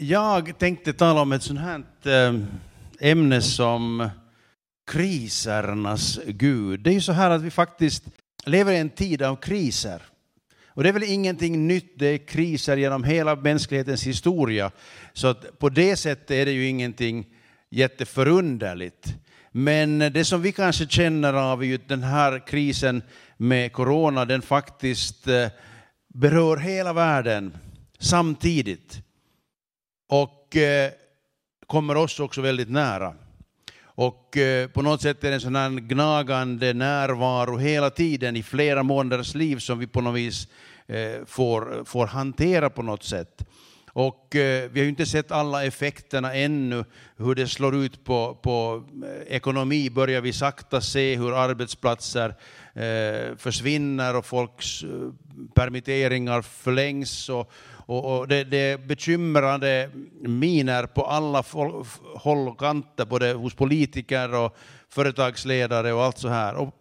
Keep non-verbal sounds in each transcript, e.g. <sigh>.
Jag tänkte tala om ett sånt här eh, ämne som krisernas Gud. Det är ju så här att vi faktiskt lever i en tid av kriser. Och det är väl ingenting nytt, det är kriser genom hela mänsklighetens historia. Så att på det sättet är det ju ingenting jätteförunderligt. Men det som vi kanske känner av är ju den här krisen med corona, den faktiskt eh, berör hela världen samtidigt. Och eh, kommer oss också väldigt nära. Och eh, på något sätt är det en sån här gnagande närvaro hela tiden i flera månaders liv som vi på något vis eh, får, får hantera på något sätt. Och eh, vi har ju inte sett alla effekterna ännu, hur det slår ut på, på eh, ekonomi börjar vi sakta se hur arbetsplatser eh, försvinner och folks eh, permitteringar förlängs och, och, och det, det är bekymrande miner på alla håll och kanter, både hos politiker och företagsledare och allt så här. Och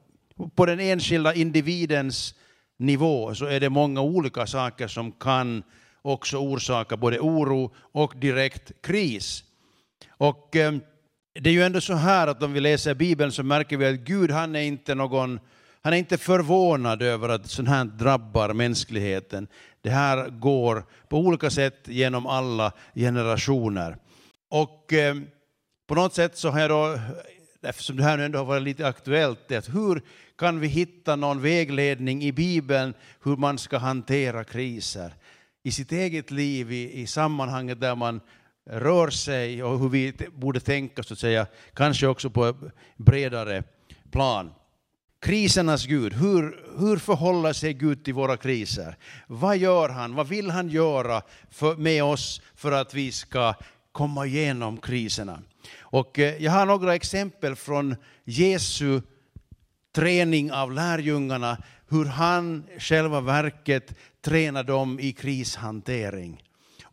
på den enskilda individens nivå så är det många olika saker som kan också orsaka både oro och direkt kris. Och eh, det är ju ändå så här att om vi läser Bibeln så märker vi att Gud han är inte någon han är inte förvånad över att sånt här drabbar mänskligheten. Det här går på olika sätt genom alla generationer. Och eh, på något sätt så har jag då, eftersom det här nu ändå har varit lite aktuellt, det att hur kan vi hitta någon vägledning i Bibeln hur man ska hantera kriser i sitt eget liv, i, i sammanhanget där man rör sig och hur vi borde tänka, så att säga, kanske också på ett bredare plan krisernas Gud. Hur, hur förhåller sig Gud till våra kriser? Vad gör han? Vad vill han göra för, med oss för att vi ska komma igenom kriserna? Och eh, jag har några exempel från Jesu träning av lärjungarna, hur han själva verket tränar dem i krishantering.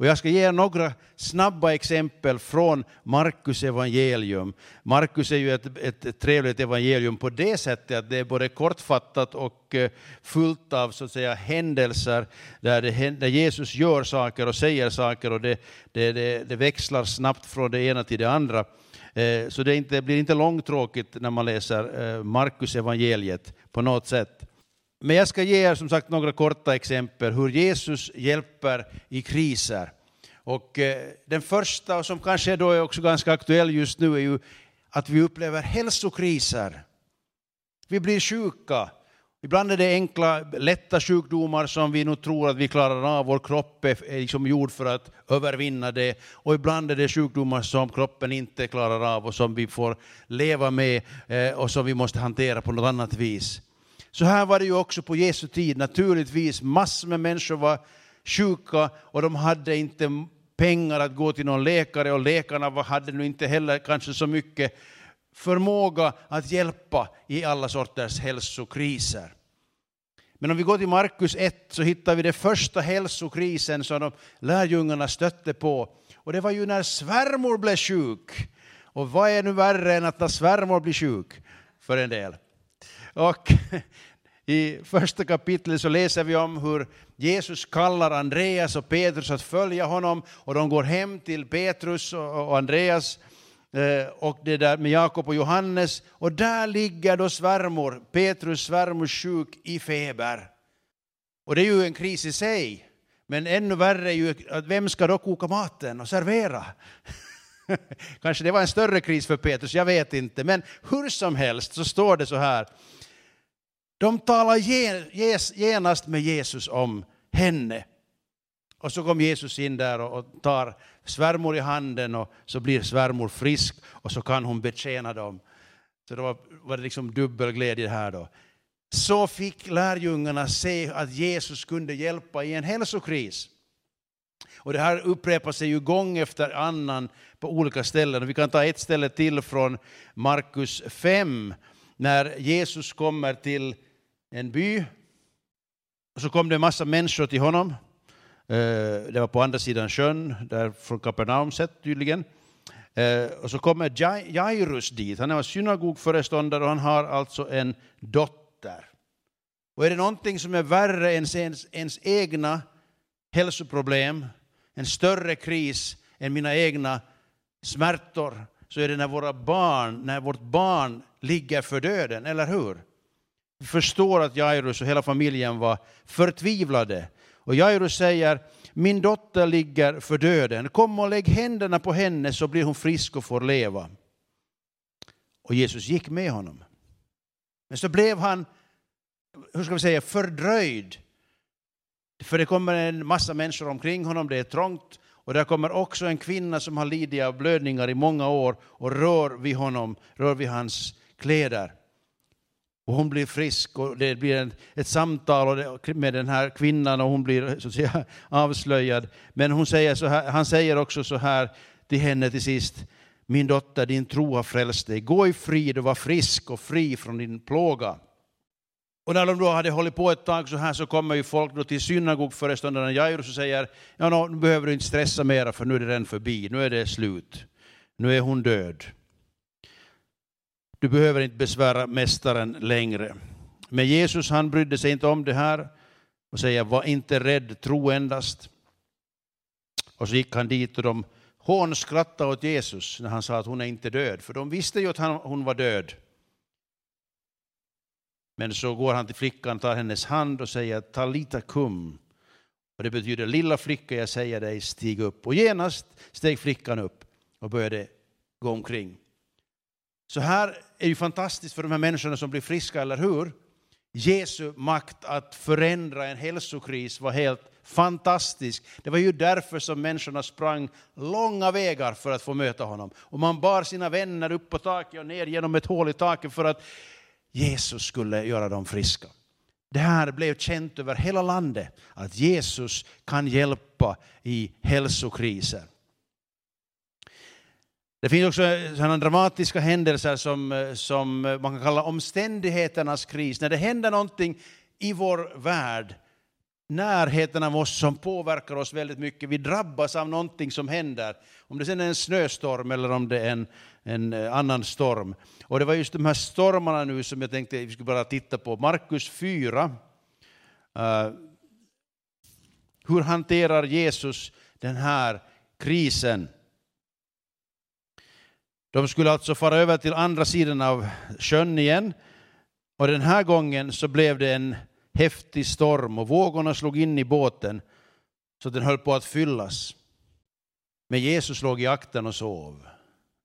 Och jag ska ge er några snabba exempel från Markus evangelium. Markus är ju ett, ett, trevligt evangelium på det sättet att det är både kortfattat och eh, fullt av så att säga, händelser där, det, där Jesus gör saker och säger saker och det, det, det, det växlar snabbt från det ena till det andra. Eh, så det, inte, blir inte långtråkigt när man läser eh, Markus evangeliet på något sätt. Men jag ska ge er som sagt några korta exempel hur Jesus hjälper i kriser. Och eh, den första, som kanske då är också ganska aktuell just nu, är ju att vi upplever hälsokriser. Vi blir sjuka. Ibland är det enkla, lätta sjukdomar som vi nog tror att vi klarar av. Vår kropp är liksom gjord för att övervinna det. Och ibland är det sjukdomar som kroppen inte klarar av och som vi får leva med eh, och som vi måste hantera på något annat vis. Så här var det ju också på Jesu tid. Naturligtvis, massor med människor var sjuka och de hade inte pengar att gå till någon läkare och läkarna hade nu inte heller kanske så mycket förmåga att hjälpa i alla sorters hälsokriser. Men om vi går till Markus 1 så hittar vi den första hälsokrisen som de lärjungarna stötte på. Och det var ju när svärmor blev sjuk. Och vad är nu värre än att när svärmor blir sjuk för en del? Och <laughs> i första kapitlet så läser vi om hur Jesus kallar Andreas och Petrus att följa honom och de går hem till Petrus och Andreas eh, och det där med Jakob och Johannes och där ligger då svärmor, Petrus svärmor sjuk i feber. Och det är ju en kris i sig. Men ännu värre är ju att vem ska då koka maten och servera? <laughs> Kanske det var en större kris för Petrus, jag vet inte. Men hur som helst så står det så här de talar genast med Jesus om henne. Och så kom Jesus in där och tar svärmor i handen och så blir svärmor frisk och så kan hon betjäna dem. Så det var, var det liksom dubbel glädje här då. Så fick lärjungarna se att Jesus kunde hjälpa i en hälsokris. Och det här upprepar sig ju gång efter annan på olika ställen. Vi kan ta ett ställe till från Markus 5 när Jesus kommer till en by. Och så kom det en massa människor till honom. Eh, det var på andra sidan sjön, där från Kapernaum sett tydligen. Eh, och så kommer Jairus dit. Han är synagogföreståndare och han har alltså en dotter. Och är det någonting som är värre än ens, ens egna hälsoproblem, en större kris än mina egna smärtor så är det när våra barn, när vårt barn ligger för döden, eller hur? Vi förstår att Jairus och hela familjen var förtvivlade. Och Jairus säger, min dotter ligger för döden, kom och lägg händerna på henne så blir hon frisk och får leva. Och Jesus gick med honom. Men så blev han, hur ska vi säga, fördröjd. För det kommer en massa människor omkring honom, det är trångt. Och där kommer också en kvinna som har lidit av blödningar i många år och rör vid honom, rör vid hans kläder. Och hon blir frisk och det blir en, ett samtal med den här kvinnan och hon blir så att säga, <laughs> avslöjad. Men hon säger så här, han säger också så här till henne till sist. Min dotter, din tro har frälst dig. Gå i frid och var frisk och fri från din plåga. Och när de då hade hållit på ett tag så här så kommer ju folk då till synagogföreståndaren Jairus och säger ja, nu behöver du inte stressa mera för nu är det redan förbi, nu är det slut. Nu är hon död. Du behöver inte besvära mästaren längre. Men Jesus han brydde sig inte om det här och säger var inte rädd, tro endast. Och så gick han dit och de hånskrattade åt Jesus när han sa att hon är inte död, för de visste ju att han, hon var död. Men så går han till flickan, tar hennes hand och säger talita kum. Och det betyder lilla flicka, jag säger dig, stig upp. Och genast steg flickan upp och började gå omkring. Så här är ju fantastiskt för de här människorna som blir friska, eller hur? Jesu makt att förändra en hälsokris var helt fantastisk. Det var ju därför som människorna sprang långa vägar för att få möta honom. Och man bar sina vänner upp på taket och ner genom ett hål i taket för att Jesus skulle göra dem friska. Det här blev känt över hela landet, att Jesus kan hjälpa i hälsokriser. Det finns också eh, sådana dramatiska händelser som, eh, som eh, man kan kalla omständigheternas kris. När det händer någonting i vår värld, närheten av oss som påverkar oss väldigt mycket. Vi drabbas av någonting som händer. Om det sen är en snöstorm eller om det är en, en annan storm. Och det var just de här stormarna nu som jag tänkte vi skulle bara titta på. Markus 4. Uh, hur hanterar Jesus den här krisen? De skulle alltså fara över till andra sidan av sjön igen. Och den här gången så blev det en häftig storm och vågorna slog in i båten så den höll på att fyllas. Men Jesus låg i akten och sov.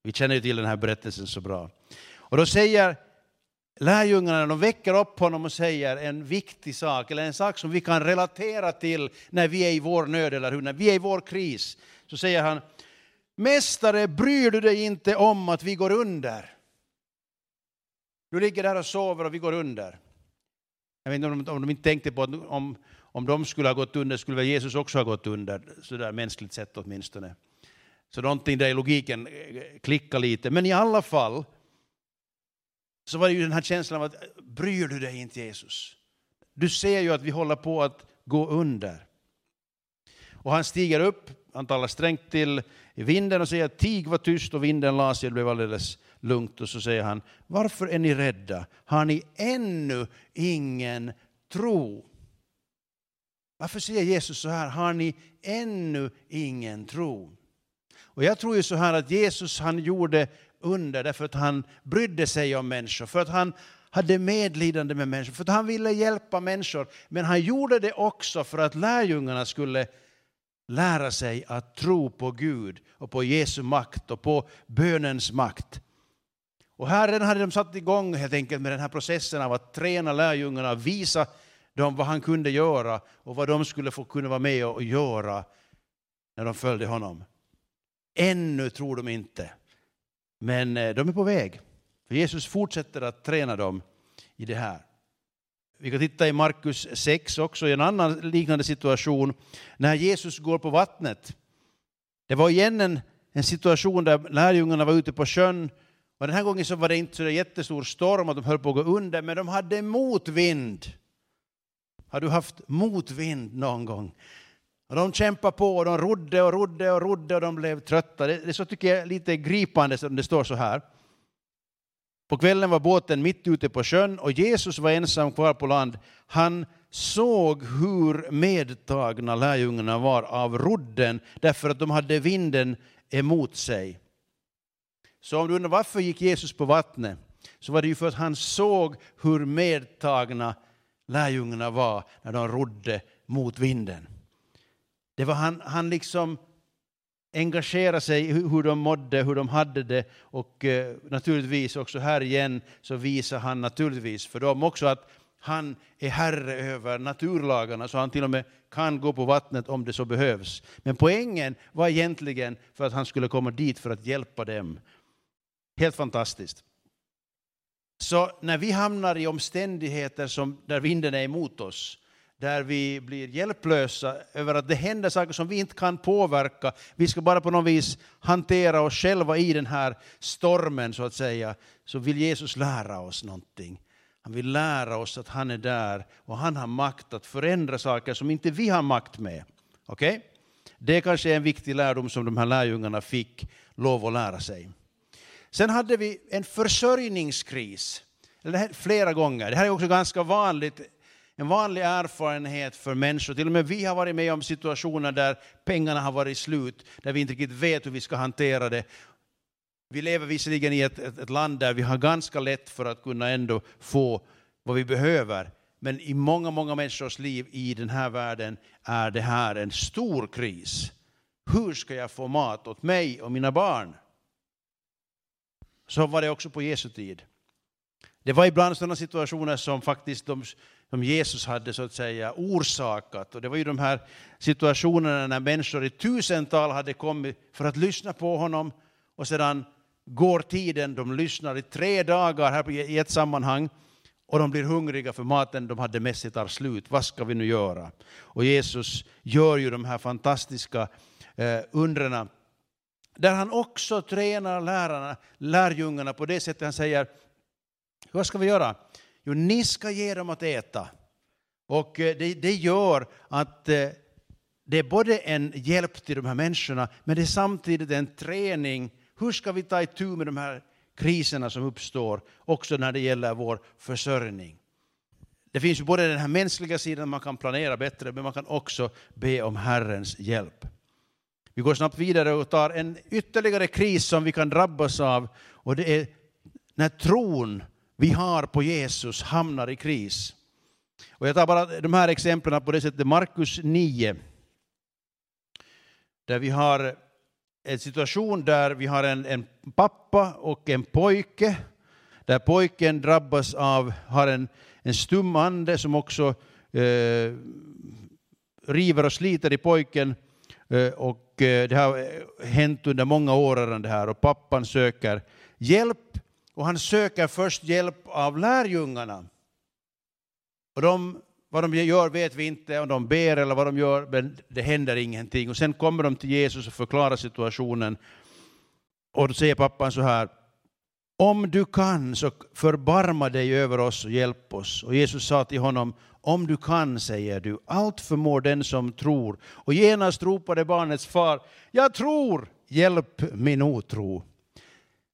Vi känner ju till den här berättelsen så bra. Och då säger lärjungarna, de väcker upp honom och säger en viktig sak, eller en sak som vi kan relatera till när vi är i vår nöd, eller hur? När vi är i vår kris. Så säger han, Mästare, bryr du dig inte om att vi går under? Du ligger där och sover och vi går under. Jag vet inte om de, om de inte tänkte på att om, om de skulle ha gått under skulle väl Jesus också ha gått under, sådär mänskligt sett åtminstone. Så någonting där i logiken eh, klickar lite. Men i alla fall så var det ju den här känslan av att bryr du dig inte Jesus? Du ser ju att vi håller på att gå under. Och han stiger upp, han talar strängt till vinden och säger tig var tyst och vinden la sig, det blev alldeles lugnt och så säger han varför är ni rädda? Har ni ännu ingen tro? Varför säger Jesus så här, har ni ännu ingen tro? Och jag tror ju så här att Jesus han gjorde under därför att han brydde sig om människor, för att han hade medlidande med människor, för att han ville hjälpa människor. Men han gjorde det också för att lärjungarna skulle lära sig att tro på Gud och på Jesu makt och på bönens makt. Och här hade de satt igång helt enkelt med den här processen av att träna lärjungarna, visa dem vad han kunde göra och vad de skulle få kunna vara med och göra när de följde honom. Ännu tror de inte, men eh, de är på väg. För Jesus fortsätter att träna dem i det här. Vi kan titta i Markus 6 också, i en annan liknande situation, när Jesus går på vattnet. Det var igen en, en situation där lärjungarna var ute på sjön, och den här gången så var det inte så jättestor storm att de höll på att gå under, men de hade motvind. Har du haft motvind någon gång? Och de kämpade på och de rodde och rodde och rodde och de blev trötta. Det, det så tycker jag är lite gripande som det står så här. På kvällen var båten mitt ute på sjön och Jesus var ensam kvar på land. Han såg hur medtagna lärjungarna var av rodden därför att de hade vinden emot sig. Så om du undrar varför gick Jesus på vattnet så var det ju för att han såg hur medtagna lärjungarna var när de rodde mot vinden. Det var han, han liksom engagera sig i hur de mådde, hur de hade det och eh, naturligtvis också här igen så visar han naturligtvis för dem också att han är herre över naturlagarna så han till och med kan gå på vattnet om det så behövs. Men poängen var egentligen för att han skulle komma dit för att hjälpa dem. Helt fantastiskt. Så när vi hamnar i omständigheter som, där vinden är emot oss, där vi blir hjälplösa över att det händer saker som vi inte kan påverka, vi ska bara på något vis hantera oss själva i den här stormen så att säga, så vill Jesus lära oss någonting. Han vill lära oss att han är där och han har makt att förändra saker som inte vi har makt med. Okej? Okay? Det kanske är en viktig lärdom som de här lärjungarna fick lov att lära sig. Sen hade vi en försörjningskris, flera gånger. Det här är också ganska vanligt, en vanlig erfarenhet för människor. Till och med vi har varit med om situationer där pengarna har varit slut, där vi inte riktigt vet hur vi ska hantera det. Vi lever visserligen i ett, ett, ett land där vi har ganska lätt för att kunna ändå få vad vi behöver, men i många, många människors liv i den här världen är det här en stor kris. Hur ska jag få mat åt mig och mina barn? Så var det också på Jesu tid. Det var ibland sådana situationer som faktiskt de, som Jesus hade så att säga orsakat. Och det var ju de här situationerna när människor i tusental hade kommit för att lyssna på honom och sedan går tiden, de lyssnar i tre dagar här i ett sammanhang och de blir hungriga för maten de hade med sig tar slut. Vad ska vi nu göra? Och Jesus gör ju de här fantastiska eh, undren där han också tränar lärarna, lärjungarna på det sättet han säger, vad ska vi göra? Jo, ni ska ge dem att äta. Och eh, det, det gör att eh, det är både en hjälp till de här människorna, men det är samtidigt en träning. Hur ska vi ta itu med de här kriserna som uppstår, också när det gäller vår försörjning? Det finns ju både den här mänskliga sidan, man kan planera bättre, men man kan också be om Herrens hjälp. Vi går snabbt vidare och tar en ytterligare kris som vi kan drabbas av och det är när tron vi har på Jesus hamnar i kris. Och jag tar bara de här exemplen på det sättet, Markus 9, där vi har en situation där vi har en, en pappa och en pojke, där pojken drabbas av, har en, en stum ande som också eh, river och sliter i pojken Eh, och eh, det har hänt under många år redan det här och pappan söker hjälp och han söker först hjälp av lärjungarna. Och de, vad de gör vet vi inte, om de ber eller vad de gör, men det händer ingenting. Och sen kommer de till Jesus och förklarar situationen. Och då säger pappan så här, om du kan så förbarma dig över oss och hjälp oss. Och Jesus sa till honom, om du kan, säger du, allt förmår den som tror. Och genast ropade barnets far, jag tror, hjälp min otro.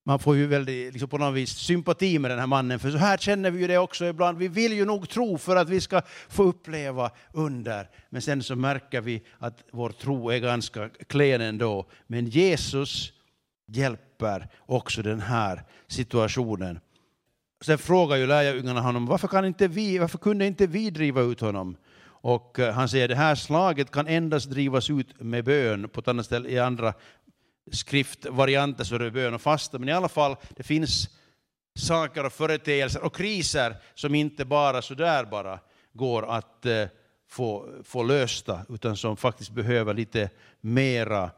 Man får ju väldigt, liksom på något vis sympati med den här mannen, för så här känner vi ju det också ibland. Vi vill ju nog tro för att vi ska få uppleva under, men sen så märker vi att vår tro är ganska klen ändå. Men Jesus hjälper också den här situationen. Sen frågar ju lärjungarna honom, varför, kan inte vi, varför kunde inte vi driva ut honom? Och eh, han säger, det här slaget kan endast drivas ut med bön. På ett annat ställe, i andra skriftvarianter så är det bön och fasta. Men i alla fall, det finns saker och företeelser och kriser som inte bara sådär bara går att eh, få, få lösta, utan som faktiskt behöver lite mera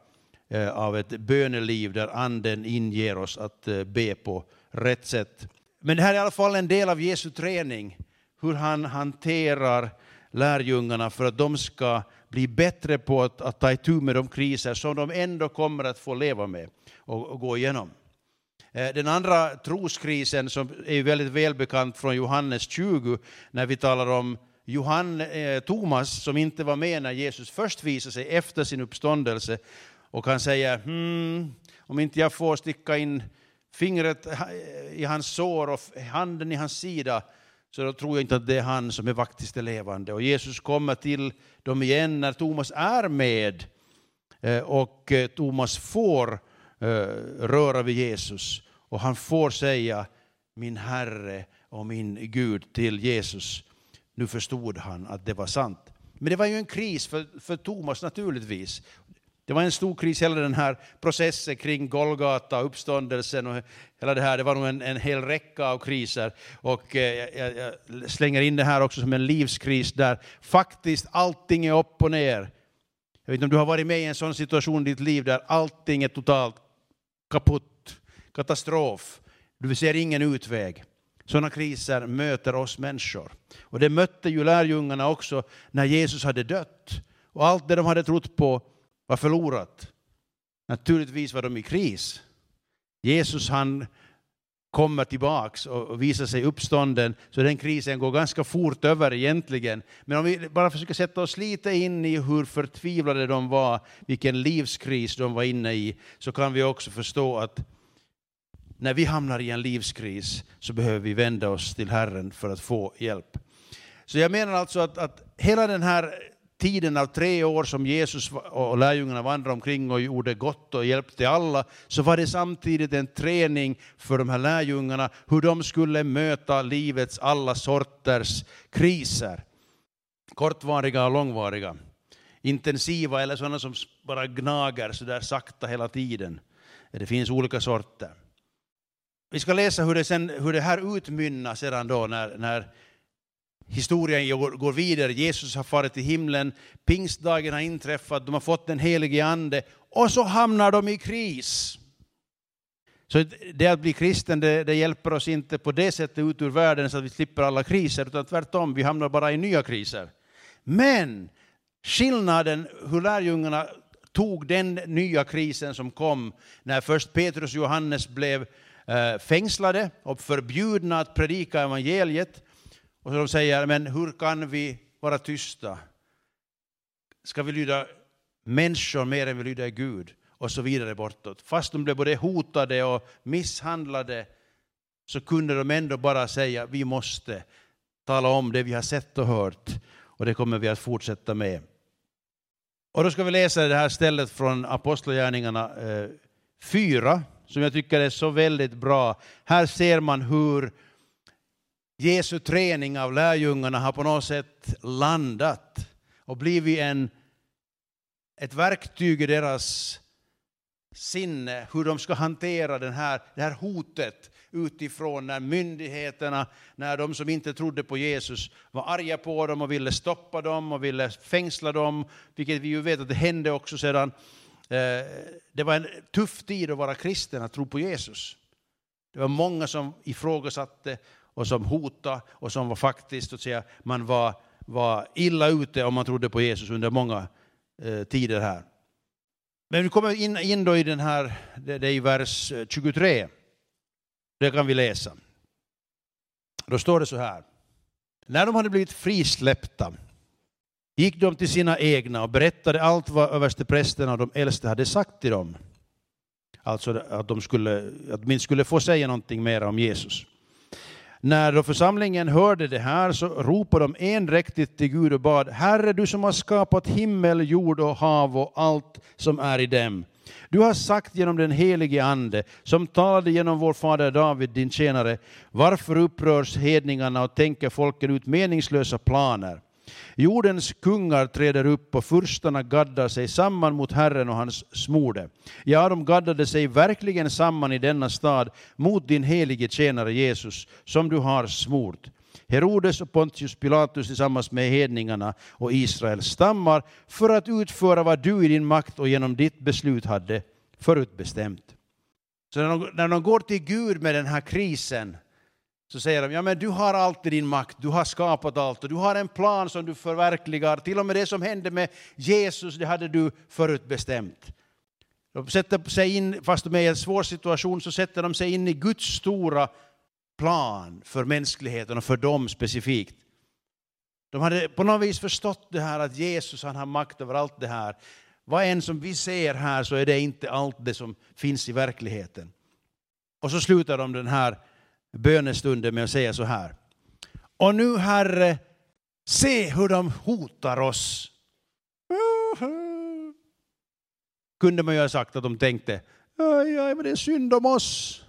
eh, av ett böneliv där anden inger oss att eh, be på rätt sätt. Men det här är i alla fall en del av Jesu träning, hur han hanterar lärjungarna för att de ska bli bättre på att, att ta itu med de kriser som de ändå kommer att få leva med och, och gå igenom. Eh, den andra troskrisen som är väldigt välbekant från Johannes 20 när vi talar om Johan, eh, Thomas som inte var med när Jesus först visade sig efter sin uppståndelse och han säger hmm, om inte jag får sticka in fingret eh, i hans sår och handen i hans sida, så då tror jag inte att det är han som är faktiskt är levande. Och Jesus kommer till dem igen när Thomas är med eh, och eh, Thomas får eh, röra vid Jesus och han får säga min Herre och min Gud till Jesus. Nu förstod han att det var sant. Men det var ju en kris för, för Thomas naturligtvis. Det var en stor kris, hela den här processen kring Golgata, uppståndelsen och hela det här. Det var nog en, en hel räcka av kriser. Och eh, jag, jag, slänger in det här också som en livskris där faktiskt allting är upp och ner. Jag vet inte om du har varit med i en sån situation i ditt liv där allting är totalt kaputt, katastrof. Du ser ingen utväg. Sådana kriser möter oss människor. Och det mötte ju lärjungarna också när Jesus hade dött. Och allt det de hade trott på var förlorat. Naturligtvis var de i kris. Jesus han kommer tillbaks och visar sig uppstånden, så den krisen går ganska fort över egentligen. Men om vi bara försöker sätta oss lite in i hur förtvivlade de var, vilken livskris de var inne i, så kan vi också förstå att när vi hamnar i en livskris så behöver vi vända oss till Herren för att få hjälp. Så jag menar alltså att, att hela den här tiden av tre år som Jesus och lärjungarna vandrade omkring och gjorde gott och hjälpte alla, så var det samtidigt en träning för de här lärjungarna hur de skulle möta livets alla sorters kriser. Kortvariga och långvariga. Intensiva eller sådana som bara gnager så där sakta hela tiden. Det finns olika sorter. Vi ska läsa hur det, sen, hur det här utmynnar sedan då när, när historien går vidare. Jesus har farit till himlen, pingstdagen har inträffat, de har fått den helige ande och så hamnar de i kris. Så det att bli kristen det, det, hjälper oss inte på det sättet ut ur världen så att vi slipper alla kriser, utan tvärtom, vi hamnar bara i nya kriser. Men skillnaden hur lärjungarna tog den nya krisen som kom när först Petrus och Johannes blev eh, fängslade och förbjudna att predika evangeliet och de säger, men hur kan vi vara tysta? Ska vi lyda människor mer än vi lyder Gud? Och så vidare bortåt. Fast de blev både hotade och misshandlade så kunde de ändå bara säga, vi måste tala om det vi har sett och hört. Och det kommer vi att fortsätta med. Och då ska vi läsa det här stället från Apostlagärningarna eh, 4, som jag tycker är så väldigt bra. Här ser man hur Jesu träning av lärjungarna har på något sätt landat och blivit en, ett verktyg i deras sinne, hur de ska hantera den här, det här hotet utifrån när myndigheterna, när de som inte trodde på Jesus var arga på dem och ville stoppa dem och ville fängsla dem, vilket vi ju vet att det hände också sedan. Eh, det var en tuff tid att vara kristen, att tro på Jesus. Det var många som ifrågasatte och som hotade och som var faktiskt, att säga, man var, var illa ute om man trodde på Jesus under många eh, tider här. Men vi kommer in, in då i den här, det, det är i vers eh, 23. Det kan vi läsa. Då står det så här. När de hade blivit frisläppta gick de till sina egna och berättade allt vad översteprästerna och de äldste hade sagt till dem. Alltså att de skulle, att de skulle få säga någonting mer om Jesus. När då församlingen hörde det här så ropade de endräktigt till Gud och bad, Herre du som har skapat himmel, jord och hav och allt som är i dem. Du har sagt genom den helige Ande, som talade genom vår fader David, din tjänare, varför upprörs hedningarna och tänker folken ut meningslösa planer? Jordens kungar träder upp och furstarna gaddar sig samman mot Herren och hans smorde. Ja, de gaddade sig verkligen samman i denna stad mot din helige tjänare Jesus, som du har smort. Herodes och Pontius Pilatus tillsammans med hedningarna och Israels stammar för att utföra vad du i din makt och genom ditt beslut hade förutbestämt. Så när de, när de går till Gud med den här krisen så säger de, ja men du har alltid din makt, du har skapat allt och du har en plan som du förverkligar. Till och med det som hände med Jesus, det hade du förutbestämt. De sätter sig in, fast de är i en svår situation, så sätter de sig in i Guds stora plan för mänskligheten och för dem specifikt. De hade på något vis förstått det här att Jesus han har makt över allt det här. Vad än som vi ser här så är det inte allt det som finns i verkligheten. Och så slutar de den här bönestunden med att säga så här. Och nu Herre, se hur de hotar oss. Kunde man ju ha sagt att de tänkte, aj, aj, men det är synd om oss.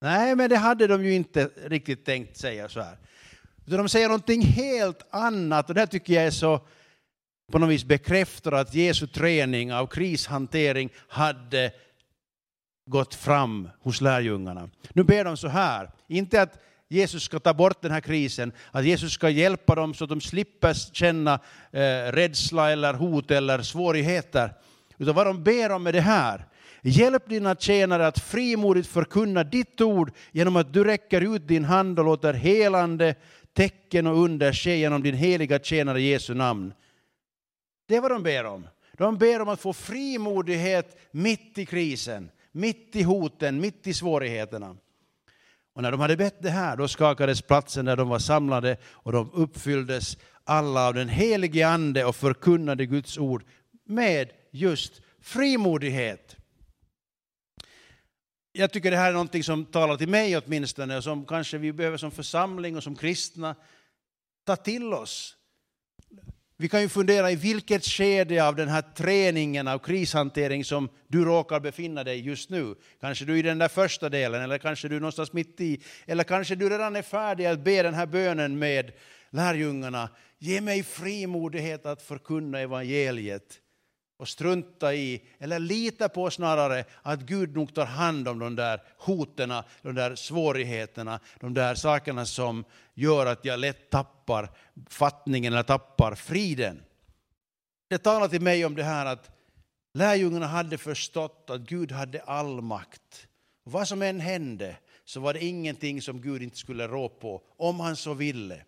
Nej, men det hade de ju inte riktigt tänkt säga så här. Utan de säger någonting helt annat och det här tycker jag är så på något vis bekräftar att Jesu träning av krishantering hade gått fram hos lärjungarna. Nu ber de så här, inte att Jesus ska ta bort den här krisen, att Jesus ska hjälpa dem så att de slipper känna eh, rädsla eller hot eller svårigheter. Utan vad de ber om är det här. Hjälp dina tjänare att frimodigt förkunna ditt ord genom att du räcker ut din hand och låter helande tecken och under ske genom din heliga tjänare Jesu namn. Det är vad de ber om. De ber om att få frimodighet mitt i krisen, mitt i hoten, mitt i svårigheterna. Och när de hade bett det här, då skakades platsen där de var samlade och de uppfylldes alla av den helige Ande och förkunnade Guds ord med just frimodighet. Jag tycker det här är någonting som talar till mig åtminstone och som kanske vi behöver som församling och som kristna ta till oss. Vi kan ju fundera i vilket skede av den här träningen av krishantering som du råkar befinna dig just nu. Kanske du är i den där första delen eller kanske du är någonstans mitt i. Eller kanske du redan är färdig att be den här bönen med lärjungarna. Ge mig frimodighet att förkunna evangeliet och strunta i, eller lita på snarare, att Gud nog tar hand om de där hoten, de där svårigheterna, de där sakerna som gör att jag lätt tappar fattningen eller tappar friden. Det talar till mig om det här att lärjungarna hade förstått att Gud hade all makt. Vad som än hände så var det ingenting som Gud inte skulle rå på, om han så ville.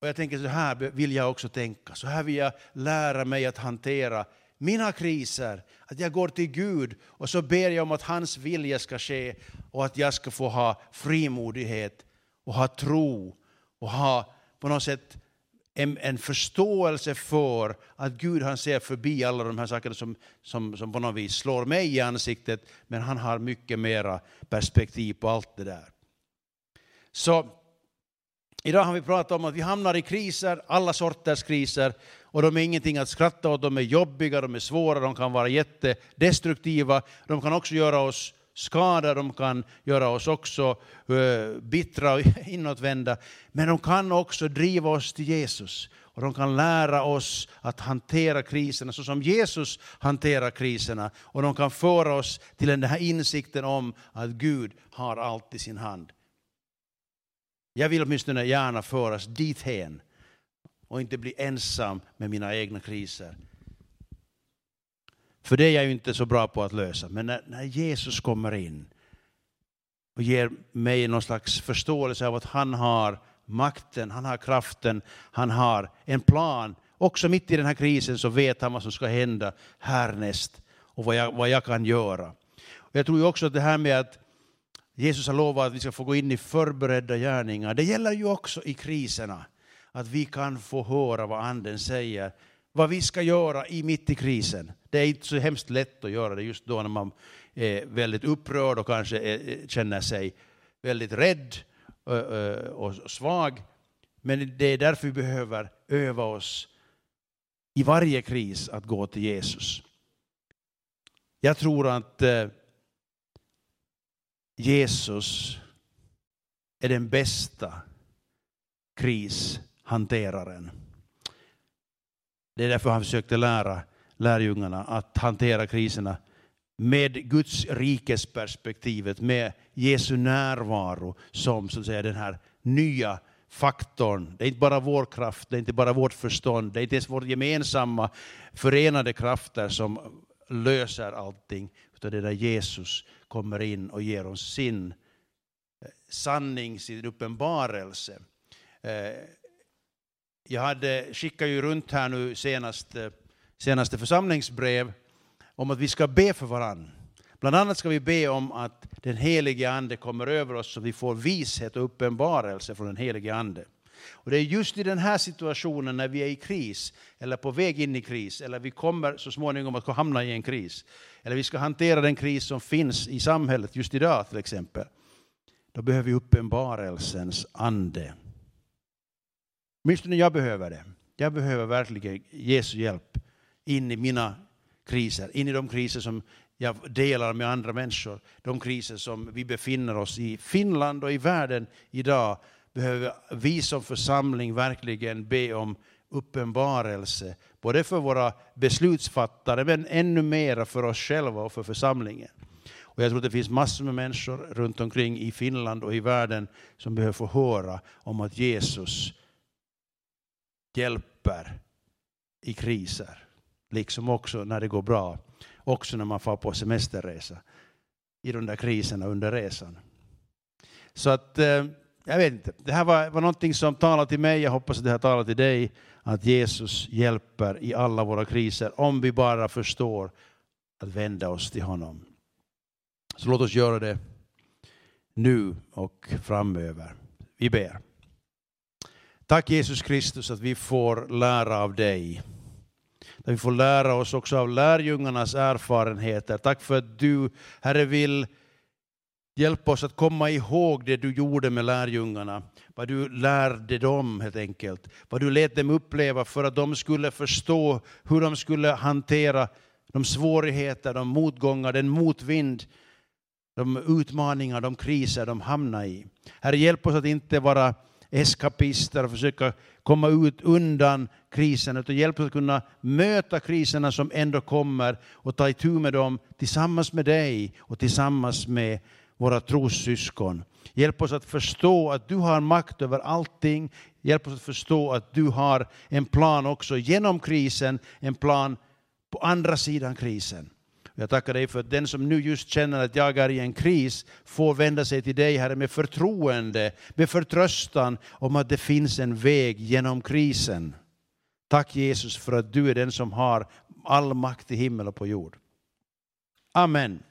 Och jag tänker så här vill jag också tänka, så här vill jag lära mig att hantera mina kriser. Att jag går till Gud och så ber jag om att hans vilja ska ske och att jag ska få ha frimodighet och ha tro och ha på något sätt en, en förståelse för att Gud han ser förbi alla de här sakerna som, som, som på något vis slår mig i ansiktet, men han har mycket mera perspektiv på allt det där. Så Idag har vi pratat om att vi hamnar i kriser, alla sorters kriser, och de är ingenting att skratta åt, de är jobbiga, de är svåra, de kan vara jättedestruktiva, de kan också göra oss skada, de kan göra oss också uh, bittra och <laughs> inåtvända, men de kan också driva oss till Jesus. Och de kan lära oss att hantera kriserna så som Jesus hanterar kriserna. Och de kan föra oss till den här insikten om att Gud har allt i sin hand. Jag vill åtminstone gärna föras dithän och inte bli ensam med mina egna kriser. För det är jag ju inte så bra på att lösa. Men när, när Jesus kommer in och ger mig någon slags förståelse av att han har makten, han har kraften, han har en plan. Också mitt i den här krisen så vet han vad som ska hända härnäst och vad jag, vad jag kan göra. Och jag tror ju också att det här med att Jesus har lovat att vi ska få gå in i förberedda gärningar. Det gäller ju också i kriserna. Att vi kan få höra vad Anden säger, vad vi ska göra i mitt i krisen. Det är inte så hemskt lätt att göra det just då när man är väldigt upprörd och kanske känner sig väldigt rädd och svag. Men det är därför vi behöver öva oss i varje kris att gå till Jesus. Jag tror att eh, Jesus är den bästa krishanteraren. Det är därför han försökte lära lärjungarna att hantera kriserna med Guds rikes perspektivet, med Jesu närvaro som så att säga, den här nya faktorn. Det är inte bara vår kraft, det är inte bara vårt förstånd, det är inte ens våra gemensamma förenade krafter som löser allting, utan det är där Jesus kommer in och ger oss sin eh, sanning, sin uppenbarelse. Eh, jag hade, skickade ju runt här nu senaste, senaste församlingsbrev om att vi ska be för varandra. Bland annat ska vi be om att den helige Ande kommer över oss så vi får vishet och uppenbarelse från den helige Ande. Och det är just i den här situationen när vi är i kris, eller på väg in i kris, eller vi kommer så småningom att hamna i en kris, eller vi ska hantera den kris som finns i samhället just idag till exempel, då behöver vi uppenbarelsens ande. Åtminstone jag behöver det. Jag behöver verkligen Jesu hjälp in i mina kriser, in i de kriser som jag delar med andra människor, de kriser som vi befinner oss i. Finland och i världen idag behöver vi som församling verkligen be om uppenbarelse, både för våra beslutsfattare men ännu mer för oss själva och för församlingen. Och jag tror att det finns massor med människor runt omkring i Finland och i världen som behöver få höra om att Jesus hjälper i kriser, liksom också när det går bra, också när man får på semesterresa, i de där kriserna under resan. Så att, eh, jag vet inte, det här var, var någonting som talade till mig, jag hoppas att det har talat till dig, att Jesus hjälper i alla våra kriser, om vi bara förstår att vända oss till honom. Så låt oss göra det nu och framöver. Vi ber. Tack Jesus Kristus att vi får lära av dig. Att vi får lära oss också av lärjungarnas erfarenheter. Tack för att du, Herre, vill Hjälp oss att komma ihåg det du gjorde med lärjungarna. Vad du lärde dem helt enkelt. Vad du lät dem uppleva för att de skulle förstå hur de skulle hantera de svårigheter, de motgångar, den motvind, de utmaningar, de kriser de hamnar i. Herre, hjälp oss att inte vara eskapister och försöka komma ut undan krisen, utan hjälp oss att kunna möta kriserna som ändå kommer och ta itu med dem tillsammans med dig och tillsammans med våra trossyskon. Hjälp oss att förstå att du har makt över allting. Hjälp oss att förstå att du har en plan också genom krisen, en plan på andra sidan krisen. Jag tackar dig för att den som nu just känner att jag är i en kris får vända sig till dig, Herre, med förtroende, med förtröstan om att det finns en väg genom krisen. Tack Jesus för att du är den som har all makt i himmel och på jord. Amen.